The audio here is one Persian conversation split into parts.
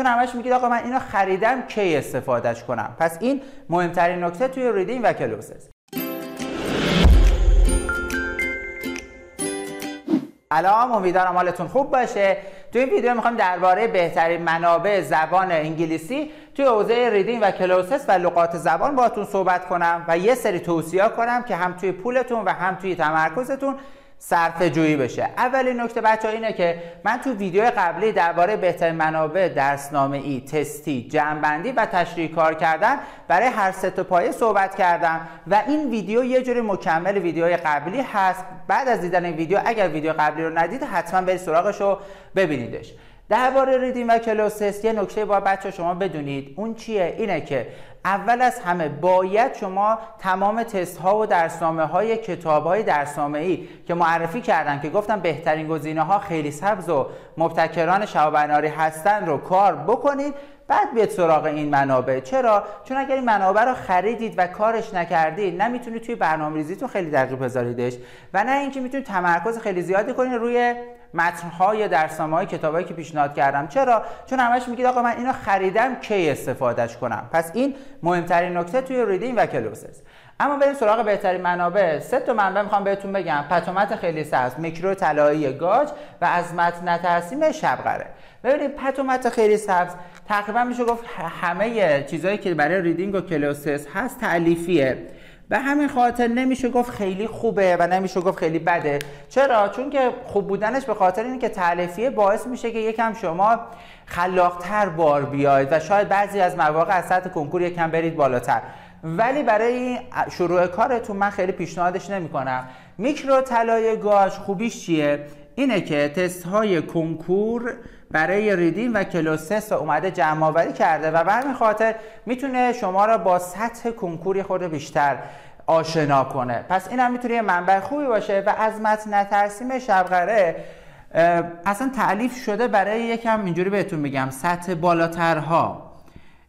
چون همش میگید آقا من اینو خریدم کی استفادهش کنم؟ پس این مهمترین نکته توی reading و cloze test سلام امیدوارم حالتون خوب باشه. تو این ویدیو می‌خوایم درباره بهترین منابع زبان انگلیسی توی حوزه reading و cloze test و لغات زبان باهاتون صحبت کنم و یه سری توصیه کنم که هم توی پولتون و هم توی تمرکزتون صرفه جویی بشه. اولین نکته بچه‌ها اینه که من تو ویدیو قبلی درباره بهترین منابع درسنامه ای تستی جمعبندی و تشریح کار کردن برای هر سه تا پایه صحبت کردم و این ویدیو یه جوری مکمل ویدیوهای قبلی هست. بعد از دیدن این ویدیو اگر ویدیو قبلی رو ندید حتما برید سراغش رو ببینیدش. درباره reading و cloze test یه نکته با بچه‌ها شما بدونید. اون چیه؟ اینه که اول از همه باید شما تمام تست ها و درسنامه های کتاب های درسنامه ای که معرفی کردن که گفتم بهترین گزینه ها خیلی سبز و مبتکران شهاب اناری هستن رو کار بکنید بعد بیاید سراغ این منابع. چرا؟ چون اگر این منابع رو خریدید و کارش نکردید نمی‌تونید توی برنامه ریزیتون خیلی دقیق بذاریدش و نه اینکه می‌تونید تمرکز خیلی زیادی کنید روی متن‌ها یا درسنامه‌های کتابایی که پیشنهاد کردم. چرا؟ چون همش میگید آقا من اینو خریدم کی استفادهش کنم. پس این مهمترین نکته توی reading و cloze test اما بریم سراغ بهترین منابع. سه تا منبع می‌خوام بهتون بگم. پتومت خیلی سبز میکرو طلایی گاج و از متن نترسیم شبقره. ببینید پتومت خیلی سبز تقریبا میشه گفت همه چیزهایی که برای reading و cloze test هست تألیفیه به همین خاطر نمیشه گفت خیلی خوبه و نمیشه گفت خیلی بده. چرا؟ چون که خوب بودنش به خاطر اینه که تألیفیه باعث میشه که یکم شما خلاقتر بار بیاید و شاید بعضی از مواقع از سطح کنکور یکم برید بالاتر. ولی برای شروع کارتون من خیلی پیشنهادش نمی‌کنم. میکرو طلایی گاج خوبیش چیه؟ اینه که تست های کنکور برای reading و cloze test اومده جمع آوری کرده و به همین خاطر می‌تونه شما را با سطح کنکور خود بیشتر آشنا کنه. پس این هم می‌تونه یه منبع خوبی باشه و از متن نترسیم شبقره اصلا تألیف شده برای یکم اینجوری بهتون میگم سطح بالاترها.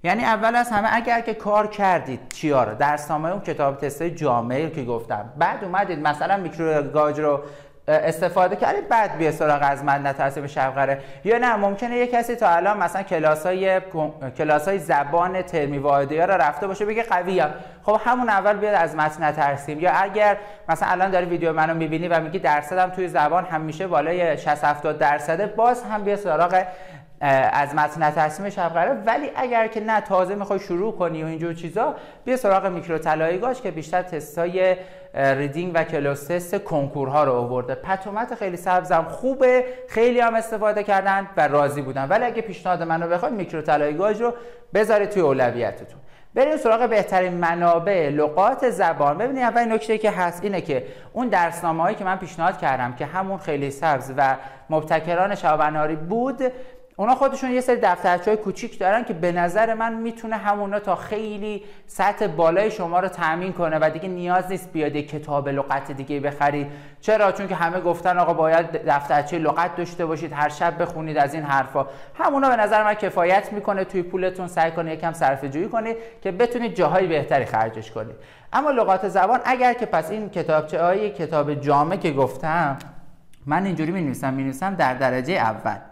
یعنی اول از همه اگر که کار کردید چیا رو درسنامه اون کتاب تست جامعه که گفتم بعد اومدید مثلا میکرو گاج رو استفاده کردید بعد بیا سراغ از نترسه به شبقره یا نه ممکنه یه کسی تا الان مثلا کلاس های, کلاس های زبان ترمی واحدی ها رو رفته باشه بگه قوی خب همون اول بیاد از متن نترسیم. یا اگر مثلا الان داری ویدیو منو می‌بینی و میگی درصدم توی زبان همیشه بالای 60 70 درصده باز هم بیا سراغ از متن نترسیم شبقره ولی اگر که نه تازه می‌خوای شروع کنی و اینجور چیزا بیا سراغ میکرو گاش که بیشتر تستای ریدینگ و کلوس کنکورها رو آورده. پتومت خیلی سبزم خوبه خیلی هم استفاده کردن و راضی بودن. ولی اگه پیشنهاد منو بخواید میکرو گاج رو بذارید توی اولویتتون. بریم سراغ بهترین منابع لغات زبان. ببینید اول نکته که هست اینه که اون درسنامه هایی که من پیشنهاد کردم که همون خیلی سبز و مبتکران شباناری بود اونا خودشون یه سری دفترچه کوچیک دارن که به نظر من می‌تونه همونا تا خیلی سطح بالای شما رو تامین کنه و دیگه نیاز نیست بیاد کتاب لغت دیگه بخرید. چرا؟ چون که همه گفتن آقا باید دفترچه لغت داشته باشید هر شب بخونید از این حرفا. همونا به نظر من کفایت می‌کنه توی پولتون سعی کنید یکم صرفه جویی کنید که بتونید جاهای بهتری خرجش کنید. اما لغات زبان اگر که پس این کتابچه های کتاب جامع که گفتم من اینجوری می نویسم می نویسم در درجه اول.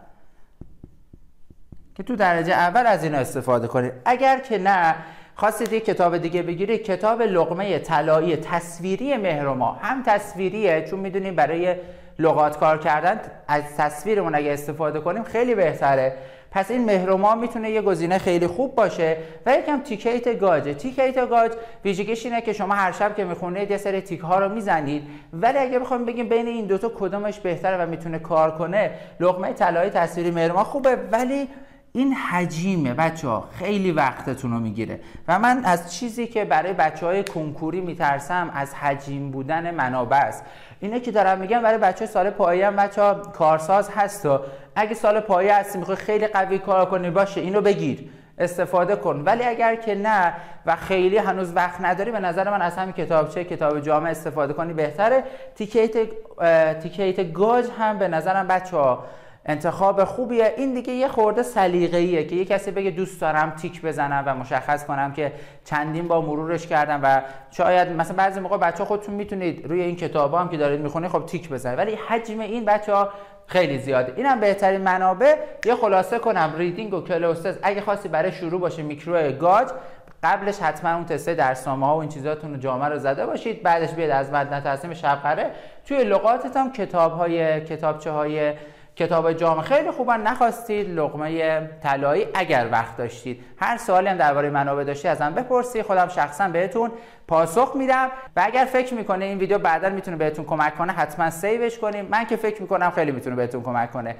که تو درجه اول از اینا استفاده کنید. اگر که نه خواستید یک کتاب دیگه بگیرید. کتاب لغمه طلایی تصویری مهرما. هم تصویریه چون می‌دونیم برای لغات کار کردن از تصویرمون اگه استفاده کنیم خیلی بهتره. پس این مهرما می‌تونه یه گزینه خیلی خوب باشه و یکم تیکیت گاجه تیکیت گاج ویژگیش اینه که شما هر شب که می‌خونید یه سری تیک ها رو می‌زنید. ولی اگه بخوام بگیم بین این دوتا کدومش بهتره و می‌تونه کار کنه لغمه طلایی تصویری مهرما خوبه. ولی این حجیمه بچه ها خیلی وقتتون رو می‌گیره. و من از چیزی که برای بچه های کنکوری میترسم از حجیم بودن منابع است. اینه که دارم میگم برای بچه سال پایه هم بچه ها کارساز هست و اگه سال پایه هستی می‌خوای خیلی قوی کار کنی باشه اینو بگیر. استفاده کن. ولی اگر که نه و خیلی هنوز وقت نداری به نظر من از همین کتابچه کتاب جامع استفاده کنی بهتره. تیکیت, تیکیت گاج هم به نظرم بچه ها انتخاب خوبیه. این دیگه یه خورده سلیقه‌ایه که یه کسی بگه دوست دارم تیک بزنم و مشخص کنم که چندین با مرورش کردم و شاید مثلا بعضی موقع بچه خودتون می‌تونید روی این کتاب هم که دارید می‌خونید خب تیک بزنید. ولی حجم این بچه ها خیلی زیاده اینم بهترین منابع. یه خلاصه کنم. ریدینگ و کلوستس اگه خواستی برای شروع باشه میکرو گاج. قبلش حتما اون تسته درسنامه ها و این چیزاتون جامعه رو زده باشید. بعدش بیاد از مدن تصمیم شبقره توی لغاتت هم کتاب های کتابچه های کتاب جامعه خیلی خوبن نخواستید لقمه طلایی اگر وقت داشتید. هر سوالی هم درباره منابع داشتی ازم بپرسی خودم شخصا بهتون پاسخ میدم. و اگر فکر می‌کنه این ویدیو بعدا می‌تونه بهتون کمک کنه حتما سیوش کنیم. من که فکر می‌کنم خیلی می‌تونه بهتون کمک کنه.